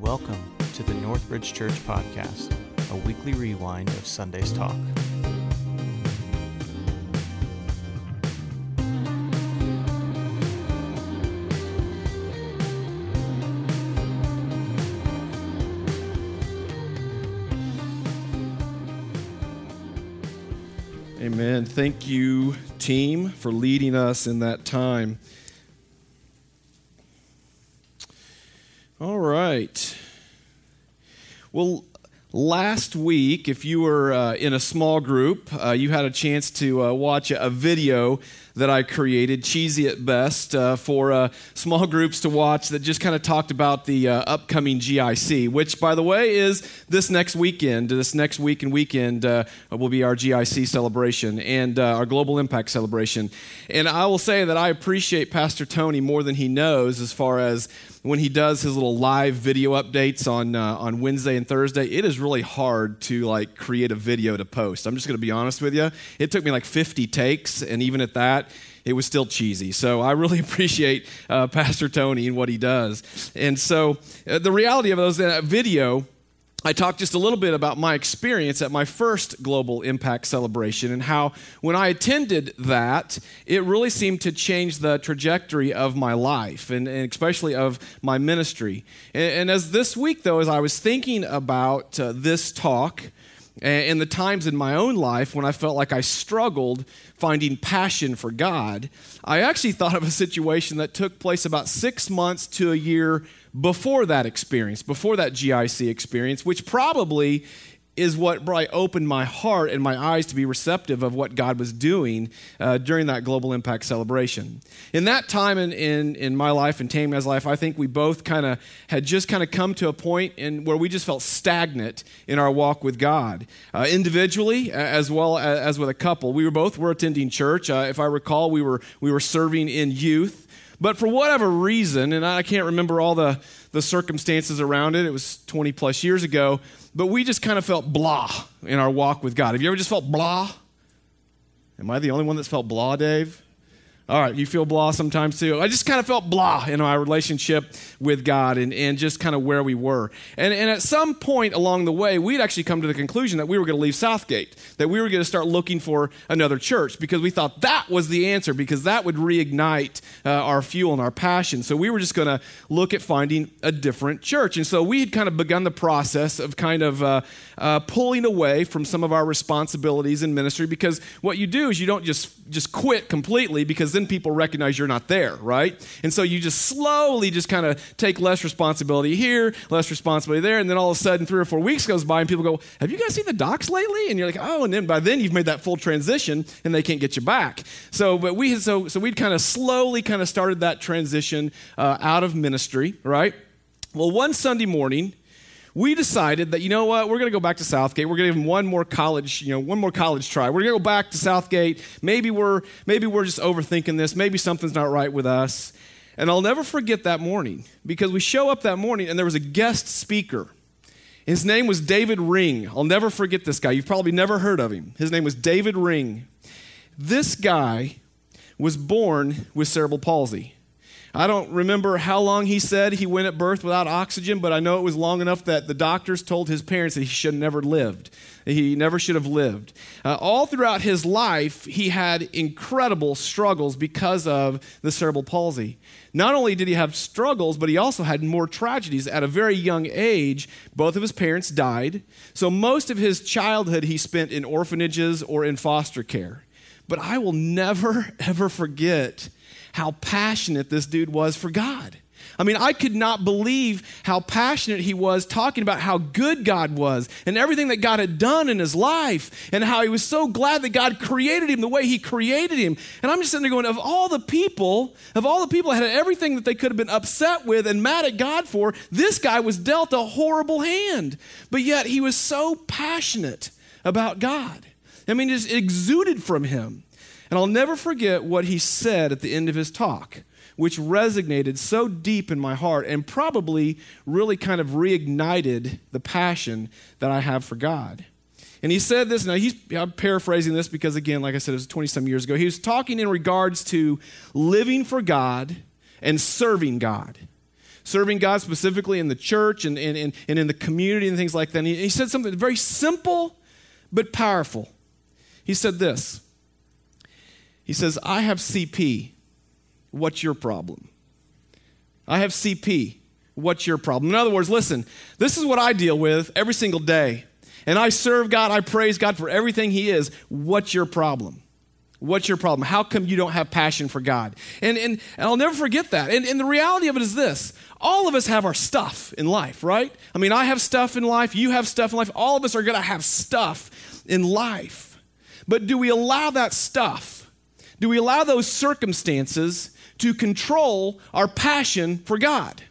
Welcome to the Northbridge Church Podcast, a weekly rewind of Sunday's talk. Amen. Thank you, team, for leading us in that time. All right. Well, last week, if you were uh, in a small group, uh, you had a chance to uh, watch a video that I created, cheesy at best, uh, for uh, small groups to watch that just kind of talked about the uh, upcoming GIC, which, by the way, is this next weekend. This next week and weekend will be our GIC celebration and our Global Impact celebration. And I will say that I appreciate Pastor Tony more than he knows as far as when he does his little live video updates on uh, on Wednesday and Thursday, it is really hard to like create a video to post. I'm just going to be honest with you. It took me like 50 takes, and even at that, it was still cheesy. So I really appreciate uh, Pastor Tony and what he does. And so uh, the reality of those that video I talked just a little bit about my experience at my first Global Impact celebration and how, when I attended that, it really seemed to change the trajectory of my life and, and especially of my ministry. And, and, as this week, though, as I was thinking about uh, this talk, and the times in my own life when I felt like I struggled finding passion for God, I actually thought of a situation that took place about six months to a year before that experience, before that GIC experience, which probably is what probably opened my heart and my eyes to be receptive of what God was doing uh, during that Global Impact celebration. In that time in, in, in my life and Tammy's life, I think we both kind of had just kind of come to a point in where we just felt stagnant in our walk with God, uh, individually as well as, as, with a couple. We were both were attending church. Uh, if I recall, we were we were serving in youth. But for whatever reason, and I can't remember all the, the circumstances around it, it was 20 plus years ago, but we just kind of felt blah in our walk with God. Have you ever just felt blah? Am I the only one that's felt blah, Dave? All right, you feel blah sometimes too. I just kind of felt blah in my relationship with God and, and just kind of where we were. And, and at some point along the way, we'd actually come to the conclusion that we were going to leave Southgate, that we were going to start looking for another church because we thought that was the answer, because that would reignite uh, our fuel and our passion. So we were just going to look at finding a different church. And so we had kind of begun the process of kind of uh, uh, pulling away from some of our responsibilities in ministry because what you do is you don't just, just quit completely because then people recognize you're not there, right? And so you just slowly just kind of take less responsibility here, less responsibility there, and then all of a sudden, three or four weeks goes by, and people go, "Have you guys seen the docs lately?" And you're like, "Oh," and then by then you've made that full transition, and they can't get you back. So, but we so so we'd kind of slowly kind of started that transition uh, out of ministry, right? Well, one Sunday morning we decided that you know what we're going to go back to southgate. We're going to give them one more college you know one more college try. We're going to go back to southgate. Maybe we're maybe we're just overthinking this. Maybe something's not right with us. And i'll never forget that morning because we show up that morning and there was a guest speaker. His name was david ring. I'll never forget this guy. You've probably never heard of him. His name was david ring. This guy was born with cerebral palsy I don't remember how long he said he went at birth without oxygen, but I know it was long enough that the doctors told his parents that he should have never lived. He never should have lived. Uh, all throughout his life, he had incredible struggles because of the cerebral palsy. Not only did he have struggles, but he also had more tragedies. At a very young age, both of his parents died. So most of his childhood he spent in orphanages or in foster care. But I will never, ever forget how passionate this dude was for God. I mean, I could not believe how passionate he was talking about how good God was and everything that God had done in his life and how he was so glad that God created him the way he created him. And I'm just sitting there going, of all the people, of all the people that had everything that they could have been upset with and mad at God for, this guy was dealt a horrible hand. But yet he was so passionate about God. I mean, it just exuded from him. And I'll never forget what he said at the end of his talk, which resonated so deep in my heart and probably really kind of reignited the passion that I have for God. And he said this, now he's, I'm paraphrasing this because, again, like I said, it was 20 some years ago. He was talking in regards to living for God and serving God. serving God specifically in the church and, and, and, and in the community and things like that. And he, he said something very simple but powerful. He said this He says, I have CP. What's your problem? I have CP. What's your problem? In other words, listen, this is what I deal with every single day. And I serve God, I praise God for everything He is. What's your problem? What's your problem? How come you don't have passion for God? And, and, and I'll never forget that. And, and the reality of it is this all of us have our stuff in life, right? I mean, I have stuff in life, you have stuff in life. All of us are going to have stuff in life. But do we allow that stuff, do we allow those circumstances to control our passion for God,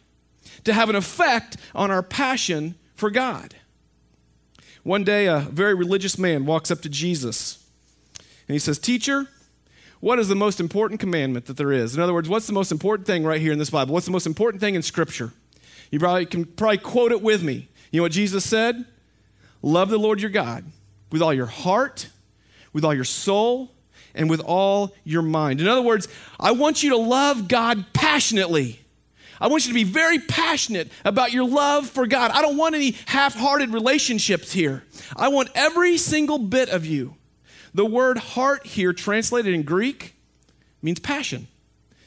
to have an effect on our passion for God? One day, a very religious man walks up to Jesus and he says, Teacher, what is the most important commandment that there is? In other words, what's the most important thing right here in this Bible? What's the most important thing in Scripture? You probably can probably quote it with me. You know what Jesus said? Love the Lord your God with all your heart, with all your soul, and with all your mind. In other words, I want you to love God passionately. I want you to be very passionate about your love for God. I don't want any half hearted relationships here. I want every single bit of you the word heart here, translated in Greek, means passion.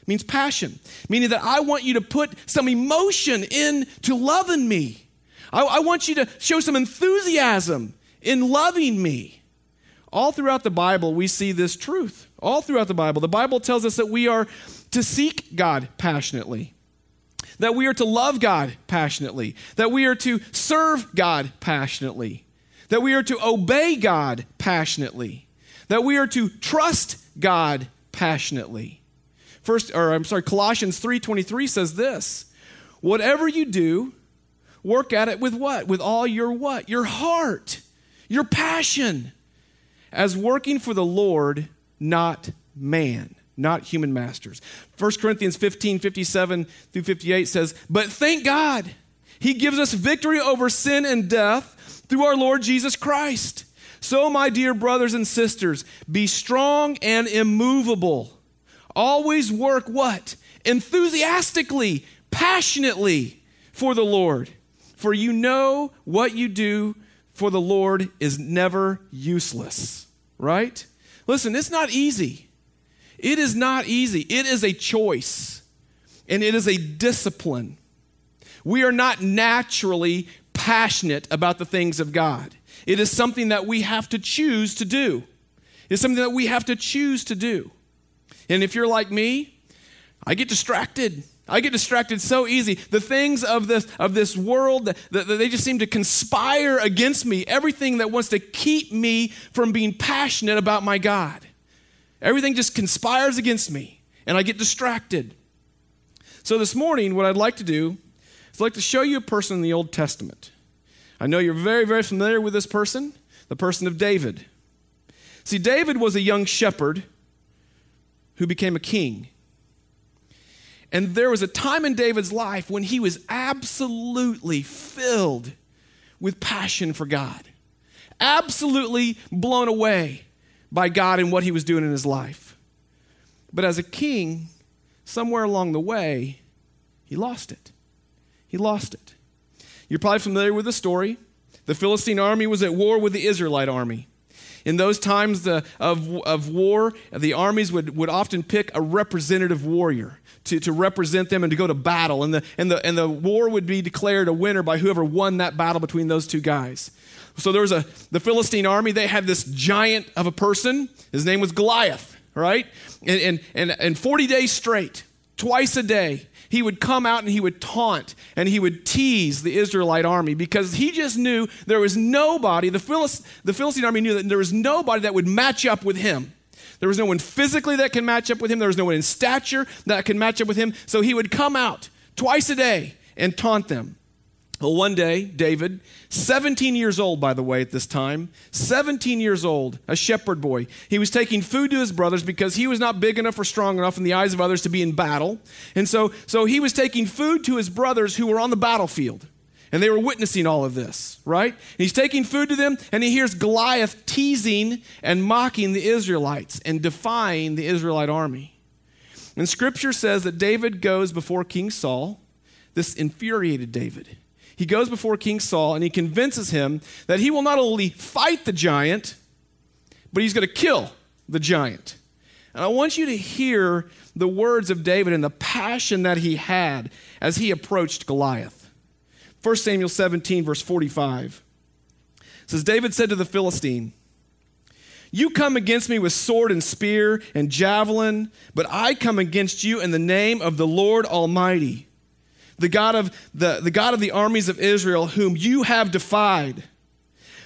It means passion, meaning that I want you to put some emotion into loving me. I, I want you to show some enthusiasm in loving me. All throughout the Bible, we see this truth. All throughout the Bible, the Bible tells us that we are to seek God passionately, that we are to love God passionately, that we are to serve God passionately, that we are to obey God passionately that we are to trust God passionately. First, or I'm sorry, Colossians 3:23 says this: Whatever you do, work at it with what? With all your what? Your heart, your passion, as working for the Lord, not man, not human masters. 1 Corinthians 15, 57 through 58 says, But thank God, He gives us victory over sin and death through our Lord Jesus Christ. So, my dear brothers and sisters, be strong and immovable. Always work what? Enthusiastically, passionately for the Lord. For you know what you do for the Lord is never useless. Right? Listen, it's not easy. It is not easy. It is a choice, and it is a discipline. We are not naturally passionate about the things of God. It is something that we have to choose to do. It's something that we have to choose to do. And if you're like me, I get distracted. I get distracted so easy. The things of this, of this world, that, that they just seem to conspire against me. Everything that wants to keep me from being passionate about my God. Everything just conspires against me, and I get distracted. So this morning, what I'd like to do is I'd like to show you a person in the Old Testament I know you're very, very familiar with this person, the person of David. See, David was a young shepherd who became a king. And there was a time in David's life when he was absolutely filled with passion for God, absolutely blown away by God and what he was doing in his life. But as a king, somewhere along the way, he lost it. He lost it. You're probably familiar with the story. The Philistine army was at war with the Israelite army. In those times the, of, of war, the armies would, would often pick a representative warrior to, to represent them and to go to battle. And the, and, the, and the war would be declared a winner by whoever won that battle between those two guys. So there was a, the Philistine army, they had this giant of a person. His name was Goliath, right? And, and, and, and 40 days straight, twice a day, he would come out and he would taunt and he would tease the Israelite army because he just knew there was nobody, the, Philist, the Philistine army knew that there was nobody that would match up with him. There was no one physically that can match up with him. There was no one in stature that could match up with him. So he would come out twice a day and taunt them. Well, one day, David, 17 years old, by the way, at this time, 17 years old, a shepherd boy, he was taking food to his brothers because he was not big enough or strong enough in the eyes of others to be in battle. And so, so he was taking food to his brothers who were on the battlefield. And they were witnessing all of this, right? And he's taking food to them, and he hears Goliath teasing and mocking the Israelites and defying the Israelite army. And scripture says that David goes before King Saul this infuriated David. He goes before King Saul and he convinces him that he will not only fight the giant, but he's going to kill the giant. And I want you to hear the words of David and the passion that he had as he approached Goliath. 1 Samuel 17, verse 45 says, David said to the Philistine, You come against me with sword and spear and javelin, but I come against you in the name of the Lord Almighty, the God of the, the God of the armies of Israel, whom you have defied.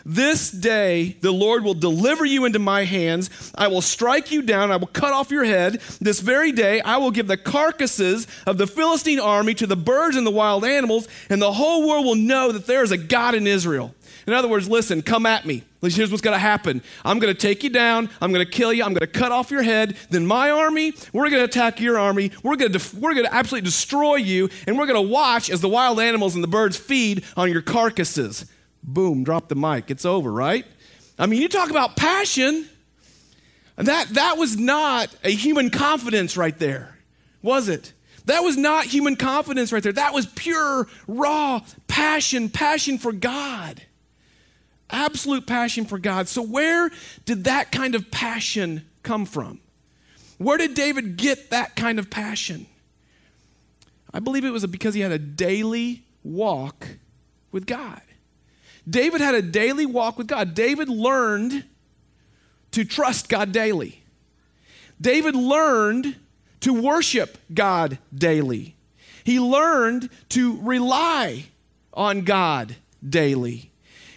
This day the Lord will deliver you into my hands. I will strike you down. I will cut off your head. This very day I will give the carcasses of the Philistine army to the birds and the wild animals, and the whole world will know that there is a God in Israel. In other words, listen, come at me. Here's what's going to happen. I'm going to take you down. I'm going to kill you. I'm going to cut off your head. Then my army, we're going to attack your army. We're going to, def- we're going to absolutely destroy you. And we're going to watch as the wild animals and the birds feed on your carcasses. Boom, drop the mic. It's over, right? I mean, you talk about passion. That, that was not a human confidence right there, was it? That was not human confidence right there. That was pure, raw passion, passion for God. Absolute passion for God. So, where did that kind of passion come from? Where did David get that kind of passion? I believe it was because he had a daily walk with God. David had a daily walk with God. David learned to trust God daily. David learned to worship God daily. He learned to rely on God daily.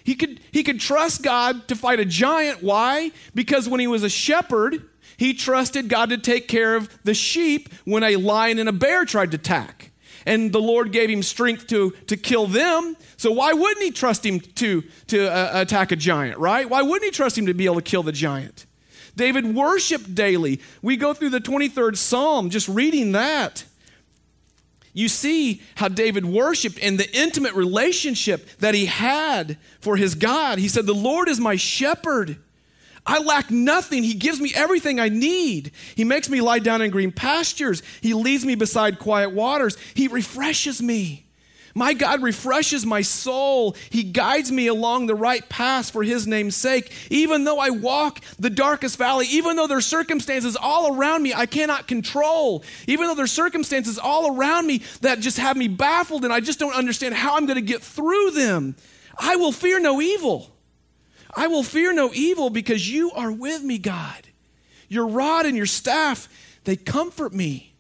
He could, he could trust God to fight a giant. Why? Because when he was a shepherd, he trusted God to take care of the sheep when a lion and a bear tried to attack. And the Lord gave him strength to, to kill them. So why wouldn't he trust him to, to uh, attack a giant, right? Why wouldn't he trust him to be able to kill the giant? David worshiped daily. We go through the 23rd Psalm, just reading that. You see how David worshiped and the intimate relationship that he had for his God. He said, The Lord is my shepherd. I lack nothing. He gives me everything I need. He makes me lie down in green pastures. He leads me beside quiet waters. He refreshes me. My God refreshes my soul. He guides me along the right path for His name's sake. Even though I walk the darkest valley, even though there's circumstances all around me I cannot control, even though there's circumstances all around me that just have me baffled and I just don't understand how I'm going to get through them, I will fear no evil. I will fear no evil because you are with me, God. Your rod and your staff, they comfort me.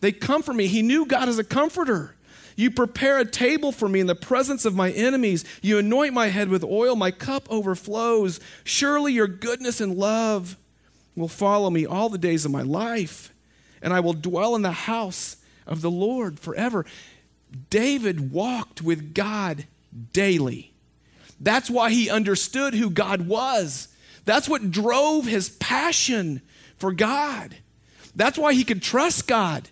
They comfort me. He knew God as a comforter. You prepare a table for me in the presence of my enemies. You anoint my head with oil. My cup overflows. Surely your goodness and love will follow me all the days of my life, and I will dwell in the house of the Lord forever. David walked with God daily. That's why he understood who God was. That's what drove his passion for God. That's why he could trust God.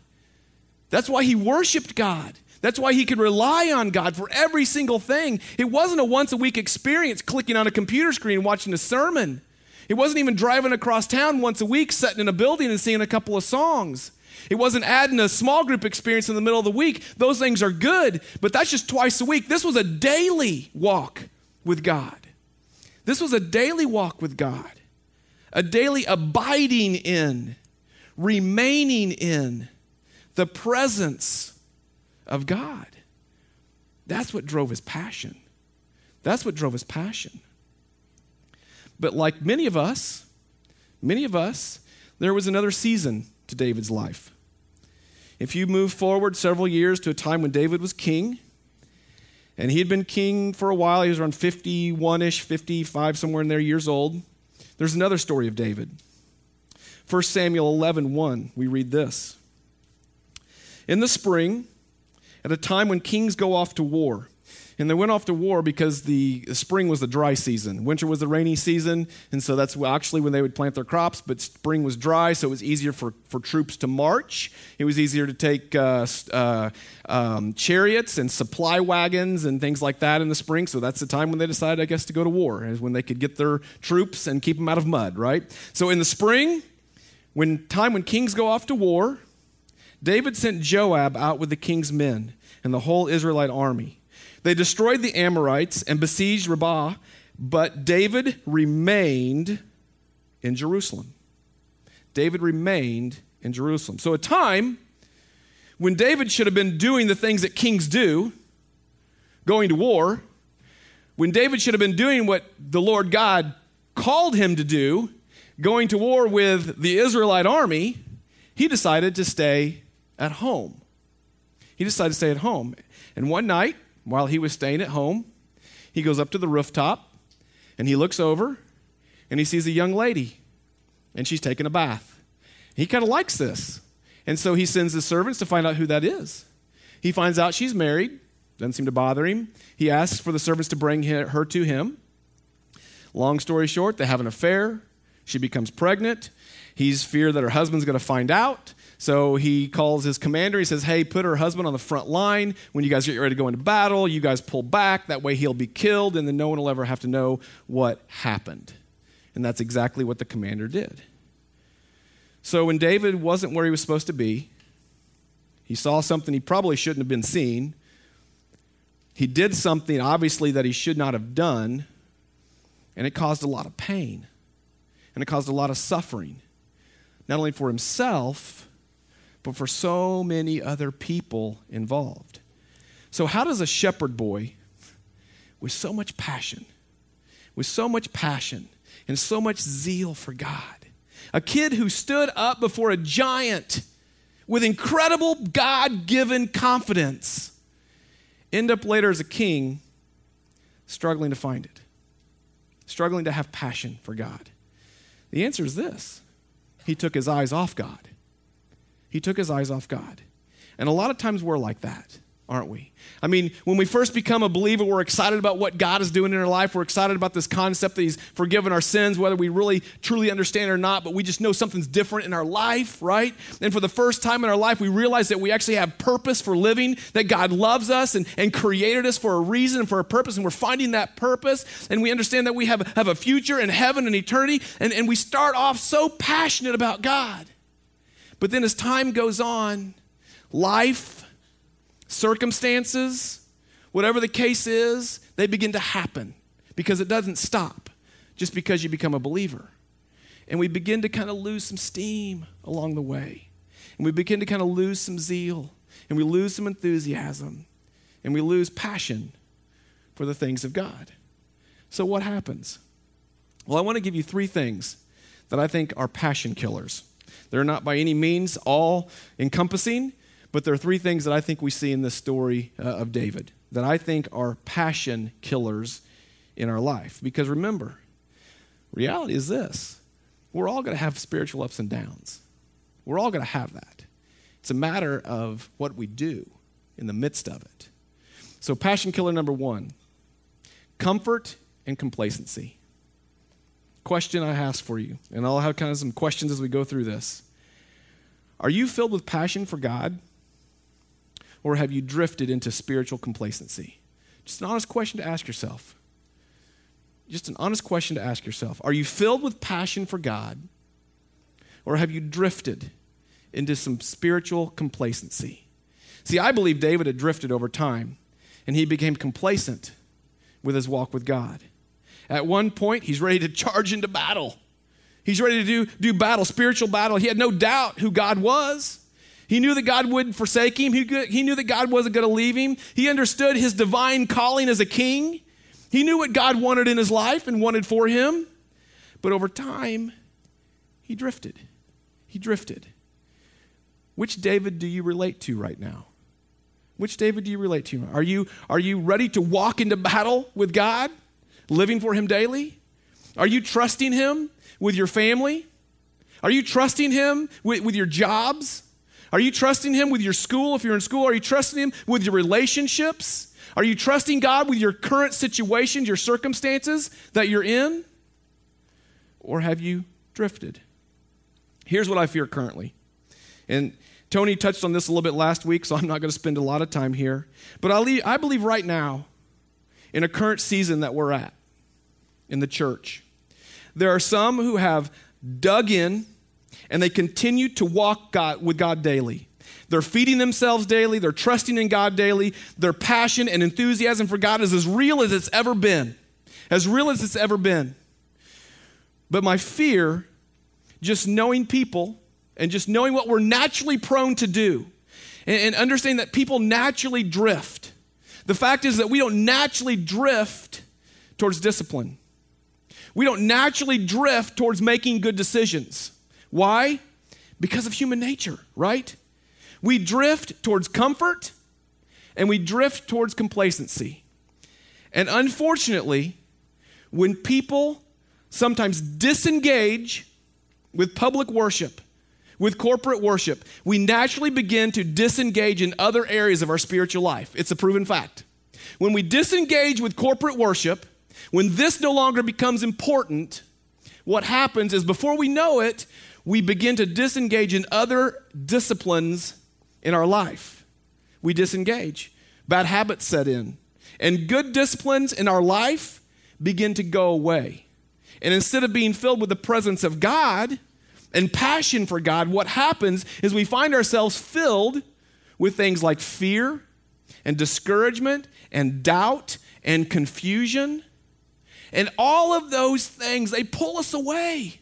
That's why he worshiped God. That's why he could rely on God for every single thing. It wasn't a once a week experience clicking on a computer screen watching a sermon. It wasn't even driving across town once a week, sitting in a building and singing a couple of songs. It wasn't adding a small group experience in the middle of the week. Those things are good, but that's just twice a week. This was a daily walk with God. This was a daily walk with God, a daily abiding in, remaining in the presence of God. That's what drove his passion. That's what drove his passion. But like many of us, many of us, there was another season to David's life. If you move forward several years to a time when David was king, and he had been king for a while, he was around 51 ish, 55, somewhere in there, years old. There's another story of David. 1 Samuel 11 1, we read this. In the spring, at a time when kings go off to war. And they went off to war because the spring was the dry season. Winter was the rainy season, and so that's actually when they would plant their crops. But spring was dry, so it was easier for, for troops to march. It was easier to take uh, uh, um, chariots and supply wagons and things like that in the spring. So that's the time when they decided, I guess, to go to war, is when they could get their troops and keep them out of mud, right? So in the spring, when time when kings go off to war, David sent Joab out with the king's men and the whole Israelite army. They destroyed the Amorites and besieged Rabbah, but David remained in Jerusalem. David remained in Jerusalem. So, a time when David should have been doing the things that kings do, going to war, when David should have been doing what the Lord God called him to do, going to war with the Israelite army, he decided to stay at home. He decided to stay at home. And one night, while he was staying at home, he goes up to the rooftop and he looks over and he sees a young lady and she's taking a bath. He kind of likes this. And so he sends his servants to find out who that is. He finds out she's married, doesn't seem to bother him. He asks for the servants to bring her to him. Long story short, they have an affair. She becomes pregnant. He's feared that her husband's going to find out. So he calls his commander. He says, Hey, put her husband on the front line. When you guys get ready to go into battle, you guys pull back. That way he'll be killed, and then no one will ever have to know what happened. And that's exactly what the commander did. So when David wasn't where he was supposed to be, he saw something he probably shouldn't have been seen. He did something, obviously, that he should not have done, and it caused a lot of pain, and it caused a lot of suffering, not only for himself, but for so many other people involved. So, how does a shepherd boy with so much passion, with so much passion, and so much zeal for God, a kid who stood up before a giant with incredible God given confidence, end up later as a king struggling to find it, struggling to have passion for God? The answer is this he took his eyes off God. He took his eyes off God. And a lot of times we're like that aren't we? I mean, when we first become a believer, we're excited about what God is doing in our life. We're excited about this concept that He's forgiven our sins, whether we really truly understand it or not, but we just know something's different in our life, right? And for the first time in our life, we realize that we actually have purpose for living, that God loves us and, and created us for a reason and for a purpose, and we're finding that purpose, and we understand that we have, have a future in heaven and eternity, and, and we start off so passionate about God. But then as time goes on, life, circumstances, whatever the case is, they begin to happen because it doesn't stop just because you become a believer. And we begin to kind of lose some steam along the way. And we begin to kind of lose some zeal. And we lose some enthusiasm. And we lose passion for the things of God. So, what happens? Well, I want to give you three things that I think are passion killers. They're not by any means all encompassing, but there are three things that I think we see in this story uh, of David that I think are passion killers in our life. Because remember, reality is this we're all going to have spiritual ups and downs. We're all going to have that. It's a matter of what we do in the midst of it. So, passion killer number one comfort and complacency. Question I ask for you, and I'll have kind of some questions as we go through this. Are you filled with passion for God? or have you drifted into spiritual complacency? Just an honest question to ask yourself. Just an honest question to ask yourself. Are you filled with passion for God, or have you drifted into some spiritual complacency? See, I believe David had drifted over time, and he became complacent with his walk with God. At one point, he's ready to charge into battle. He's ready to do, do battle, spiritual battle. He had no doubt who God was. He knew that God wouldn't forsake him. He, he knew that God wasn't going to leave him. He understood his divine calling as a king. He knew what God wanted in his life and wanted for him. But over time, he drifted. He drifted. Which David do you relate to right now? Which David do you relate to? Are you, are you ready to walk into battle with God, living for him daily? Are you trusting him with your family? Are you trusting him with, with your jobs? Are you trusting Him with your school if you're in school? Are you trusting Him with your relationships? Are you trusting God with your current situations, your circumstances that you're in? Or have you drifted? Here's what I fear currently. And Tony touched on this a little bit last week, so I'm not going to spend a lot of time here. But I believe right now, in a current season that we're at in the church, there are some who have dug in and they continue to walk God, with God daily. They're feeding themselves daily. They're trusting in God daily. Their passion and enthusiasm for God is as real as it's ever been. As real as it's ever been. But my fear, just knowing people and just knowing what we're naturally prone to do, and, and understanding that people naturally drift. The fact is that we don't naturally drift towards discipline. We don't naturally drift towards making good decisions. Why? Because of human nature, right? We drift towards comfort and we drift towards complacency. And unfortunately, when people sometimes disengage with public worship, with corporate worship, we naturally begin to disengage in other areas of our spiritual life. It's a proven fact. When we disengage with corporate worship, when this no longer becomes important, what happens is before we know it, we begin to disengage in other disciplines in our life. We disengage. Bad habits set in. And good disciplines in our life begin to go away. And instead of being filled with the presence of God and passion for God, what happens is we find ourselves filled with things like fear and discouragement and doubt and confusion. And all of those things, they pull us away.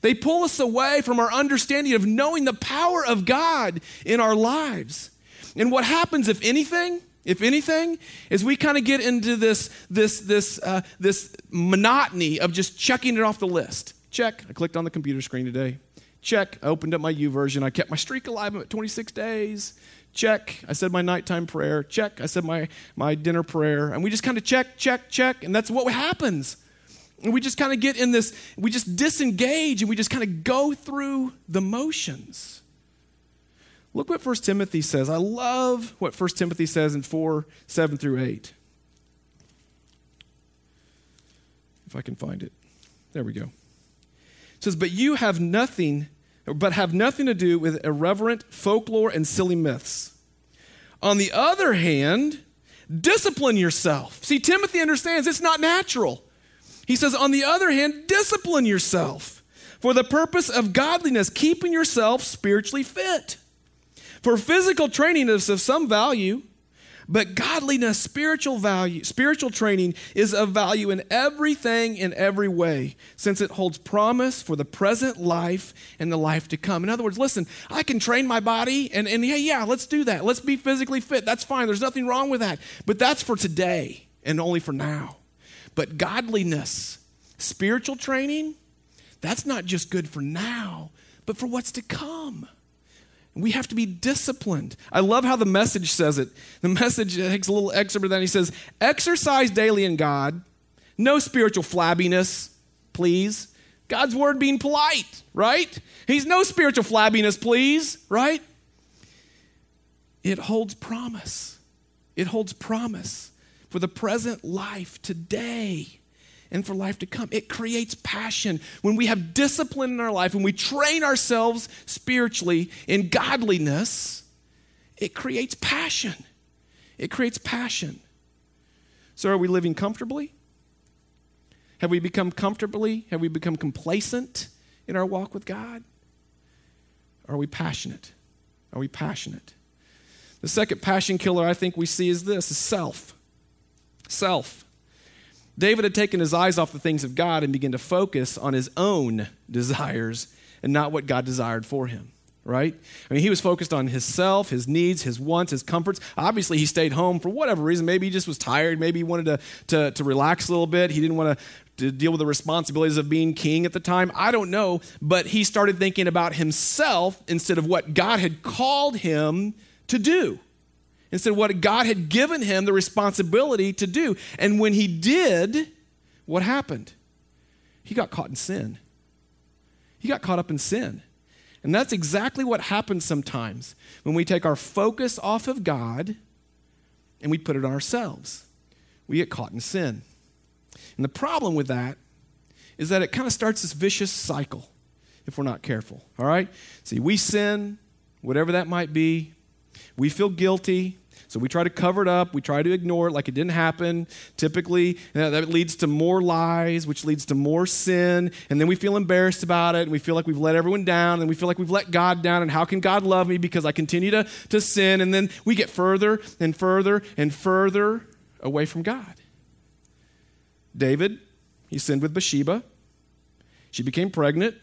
They pull us away from our understanding of knowing the power of God in our lives. And what happens, if anything, if anything, is we kind of get into this, this, this, uh, this monotony of just checking it off the list. Check. I clicked on the computer screen today. Check. I opened up my YouVersion. I kept my streak alive. At 26 days. Check. I said my nighttime prayer. Check. I said my, my dinner prayer. And we just kind of check, check, check. And that's what happens. And we just kind of get in this, we just disengage and we just kind of go through the motions. Look what 1 Timothy says. I love what 1 Timothy says in 4 7 through 8. If I can find it. There we go. It says, But you have nothing, but have nothing to do with irreverent folklore and silly myths. On the other hand, discipline yourself. See, Timothy understands it's not natural. He says, On the other hand, discipline yourself for the purpose of godliness, keeping yourself spiritually fit. For physical training is of some value, but godliness, spiritual value, spiritual training is of value in everything in every way, since it holds promise for the present life and the life to come. In other words, listen, I can train my body and, and yeah, yeah, let's do that. Let's be physically fit. That's fine. There's nothing wrong with that. But that's for today and only for now. But godliness, spiritual training, that's not just good for now, but for what's to come. We have to be disciplined. I love how the message says it. The message takes a little excerpt of that. He says, Exercise daily in God, no spiritual flabbiness, please. God's word being polite, right? He's no spiritual flabbiness, please, right? It holds promise. It holds promise for the present life today and for life to come. It creates passion. When we have discipline in our life, when we train ourselves spiritually in godliness, it creates passion. It creates passion. So, are we living comfortably? Have we become comfortably? Have we become complacent in our walk with God? Are we passionate? Are we passionate? The second passion killer I think we see is this is self. Self. David had taken his eyes off the things of God and began to focus on his own desires and not what God desired for him, right? I mean, he was focused on his self, his needs, his wants, his comforts. Obviously, he stayed home for whatever reason. Maybe he just was tired. Maybe he wanted to, to, to relax a little bit. He didn't want to, to deal with the responsibilities of being king at the time. I don't know. But he started thinking about himself instead of what God had called him to do instead said what God had given him the responsibility to do. And when he did, what happened? He got caught in sin. He got caught up in sin. And that's exactly what happens sometimes when we take our focus off of God and we put it on ourselves. We get caught in sin. And the problem with that is that it kind of starts this vicious cycle if we're not careful. All right? See, we sin, whatever that might be. We feel guilty. So we try to cover it up. We try to ignore it like it didn't happen. Typically, that leads to more lies, which leads to more sin. And then we feel embarrassed about it. And we feel like we've let everyone down. And we feel like we've let God down. And how can God love me because I continue to, to sin? And then we get further and further and further away from God. David, he sinned with Bathsheba. She became pregnant.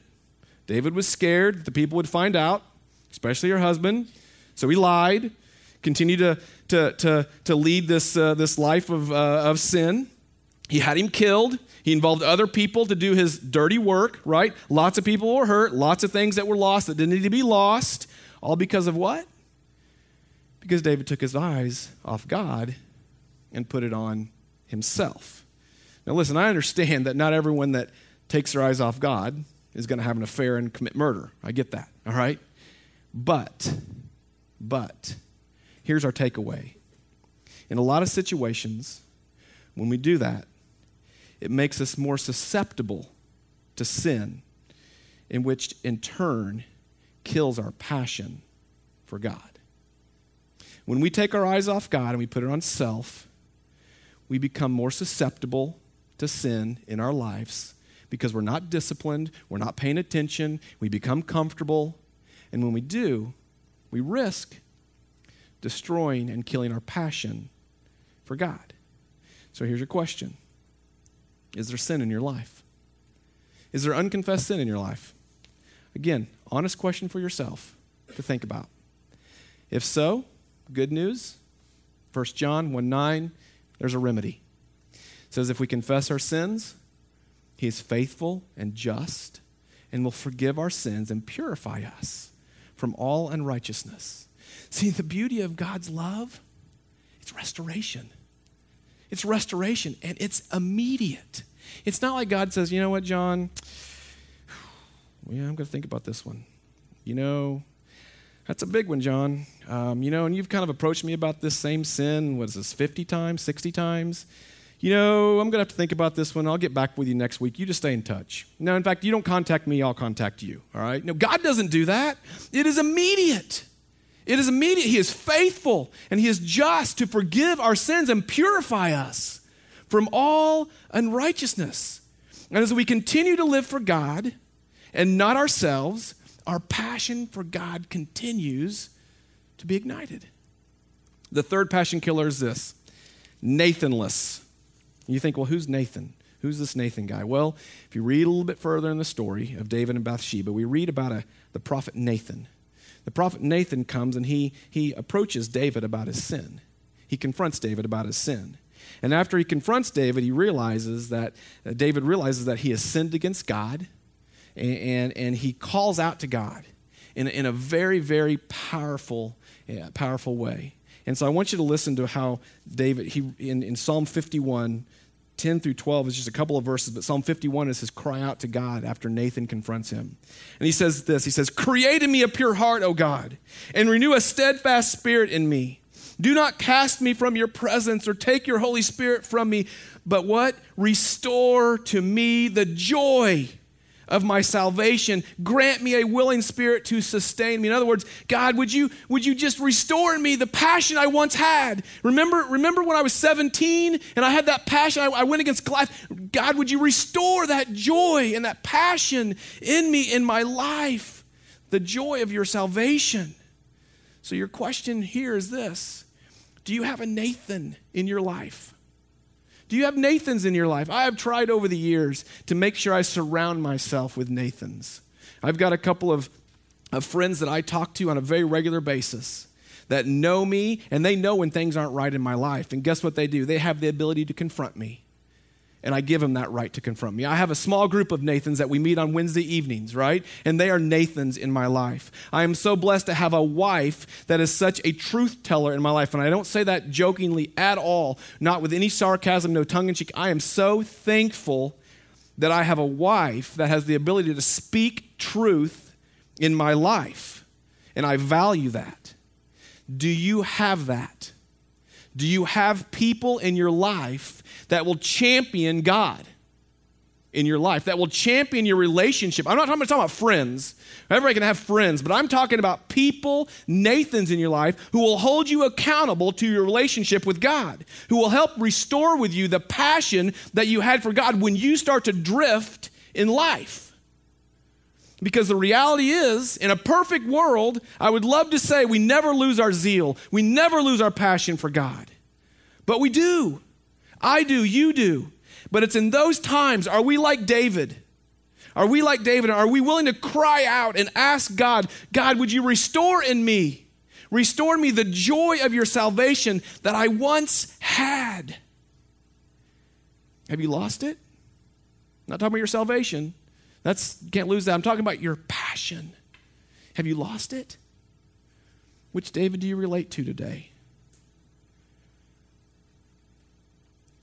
David was scared that the people would find out, especially her husband. So he lied, continued to, to, to, to lead this, uh, this life of, uh, of sin. He had him killed. He involved other people to do his dirty work, right? Lots of people were hurt, lots of things that were lost that didn't need to be lost, all because of what? Because David took his eyes off God and put it on himself. Now, listen, I understand that not everyone that takes their eyes off God is going to have an affair and commit murder. I get that, all right? But, but, here's our takeaway. In a lot of situations, when we do that, it makes us more susceptible to sin, in which in turn kills our passion for God. When we take our eyes off God and we put it on self, we become more susceptible to sin in our lives because we're not disciplined, we're not paying attention, we become comfortable, and when we do, we risk destroying and killing our passion for God. So here's your question Is there sin in your life? Is there unconfessed sin in your life? Again, honest question for yourself to think about. If so, good news. 1 John 1 9, there's a remedy. It says, if we confess our sins, he is faithful and just and will forgive our sins and purify us from all unrighteousness. See, the beauty of God's love, it's restoration. It's restoration and it's immediate. It's not like God says, you know what, John? Yeah, I'm going to think about this one. You know, that's a big one, John. Um, you know, and you've kind of approached me about this same sin, what is this, 50 times, 60 times? you know, I'm going to have to think about this one. I'll get back with you next week. You just stay in touch. No, in fact, you don't contact me, I'll contact you. All right? No, God doesn't do that. It is immediate. It is immediate. He is faithful and He is just to forgive our sins and purify us from all unrighteousness. And as we continue to live for God and not ourselves, our passion for God continues to be ignited. The third passion killer is this Nathanless. You think, well, who's Nathan? Who's this Nathan guy? Well, if you read a little bit further in the story of David and Bathsheba, we read about a, the prophet Nathan. The prophet Nathan comes and he, he approaches David about his sin. He confronts David about his sin. And after he confronts David, he realizes that uh, David realizes that he has sinned against God, and, and, and he calls out to God in, in a very, very powerful, yeah, powerful way. And so I want you to listen to how David, he, in, in Psalm 51, 10 through 12 is just a couple of verses, but Psalm 51 is his cry out to God after Nathan confronts him. And he says this He says, Create in me a pure heart, O God, and renew a steadfast spirit in me. Do not cast me from your presence or take your Holy Spirit from me, but what? Restore to me the joy of my salvation. Grant me a willing spirit to sustain me. In other words, God, would you, would you just restore in me the passion I once had? Remember, remember when I was 17 and I had that passion? I, I went against Goliath. God, would you restore that joy and that passion in me in my life? The joy of your salvation. So, your question here is this Do you have a Nathan in your life? Do you have Nathans in your life? I have tried over the years to make sure I surround myself with Nathans. I've got a couple of, of friends that I talk to on a very regular basis that know me and they know when things aren't right in my life. And guess what they do? They have the ability to confront me and I give him that right to confront me. I have a small group of Nathans that we meet on Wednesday evenings, right? And they are Nathans in my life. I am so blessed to have a wife that is such a truth teller in my life. And I don't say that jokingly at all, not with any sarcasm, no tongue in cheek. I am so thankful that I have a wife that has the ability to speak truth in my life. And I value that. Do you have that? Do you have people in your life that will champion God? in your life that will champion your relationship. I'm not talking, talking about friends. Everybody can have friends, but I'm talking about people, Nathans in your life, who will hold you accountable to your relationship with God, who will help restore with you the passion that you had for God when you start to drift in life. Because the reality is, in a perfect world, I would love to say we never lose our zeal, we never lose our passion for God. But we do. I do, you do. But it's in those times, are we like David? Are we like David? Are we willing to cry out and ask God, God, would you restore in me? Restore me the joy of your salvation that I once had. Have you lost it? I'm not talking about your salvation. That's can't lose that. I'm talking about your passion. Have you lost it? Which David do you relate to today?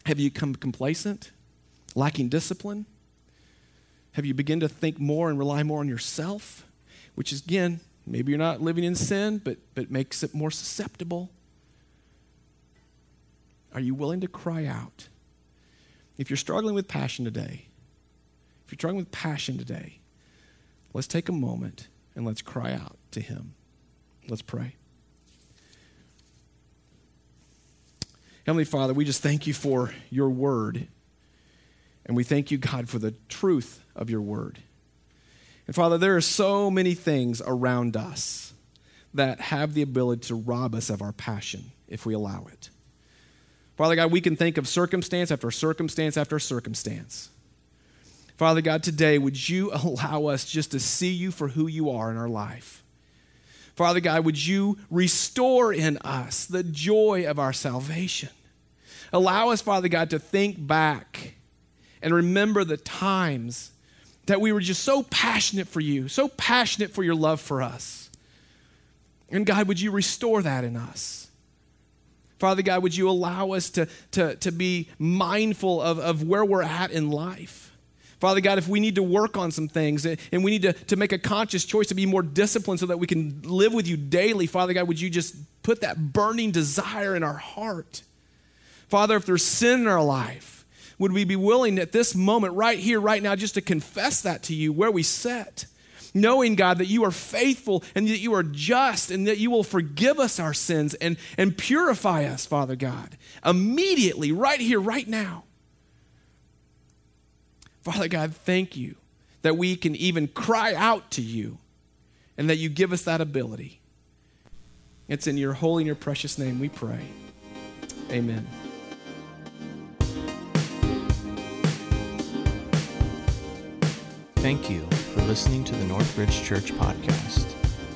Have you become complacent? Lacking discipline? Have you begun to think more and rely more on yourself? Which is, again, maybe you're not living in sin, but, but makes it more susceptible. Are you willing to cry out? If you're struggling with passion today, if you're struggling with passion today, let's take a moment and let's cry out to Him. Let's pray. Heavenly Father, we just thank you for your word. And we thank you, God, for the truth of your word. And Father, there are so many things around us that have the ability to rob us of our passion if we allow it. Father God, we can think of circumstance after circumstance after circumstance. Father God, today, would you allow us just to see you for who you are in our life? Father God, would you restore in us the joy of our salvation? Allow us, Father God, to think back and remember the times that we were just so passionate for you, so passionate for your love for us. And God, would you restore that in us? Father God, would you allow us to, to, to be mindful of, of where we're at in life? Father God, if we need to work on some things and we need to, to make a conscious choice to be more disciplined so that we can live with you daily, Father God, would you just put that burning desire in our heart? Father, if there's sin in our life, would we be willing at this moment, right here, right now, just to confess that to you where we sit? Knowing, God, that you are faithful and that you are just and that you will forgive us our sins and, and purify us, Father God, immediately, right here, right now. Father God, thank you that we can even cry out to you and that you give us that ability. It's in your holy and your precious name we pray. Amen. Thank you for listening to the Northbridge Church podcast.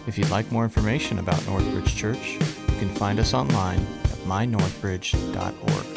If you'd like more information about Northbridge Church, you can find us online at mynorthbridge.org.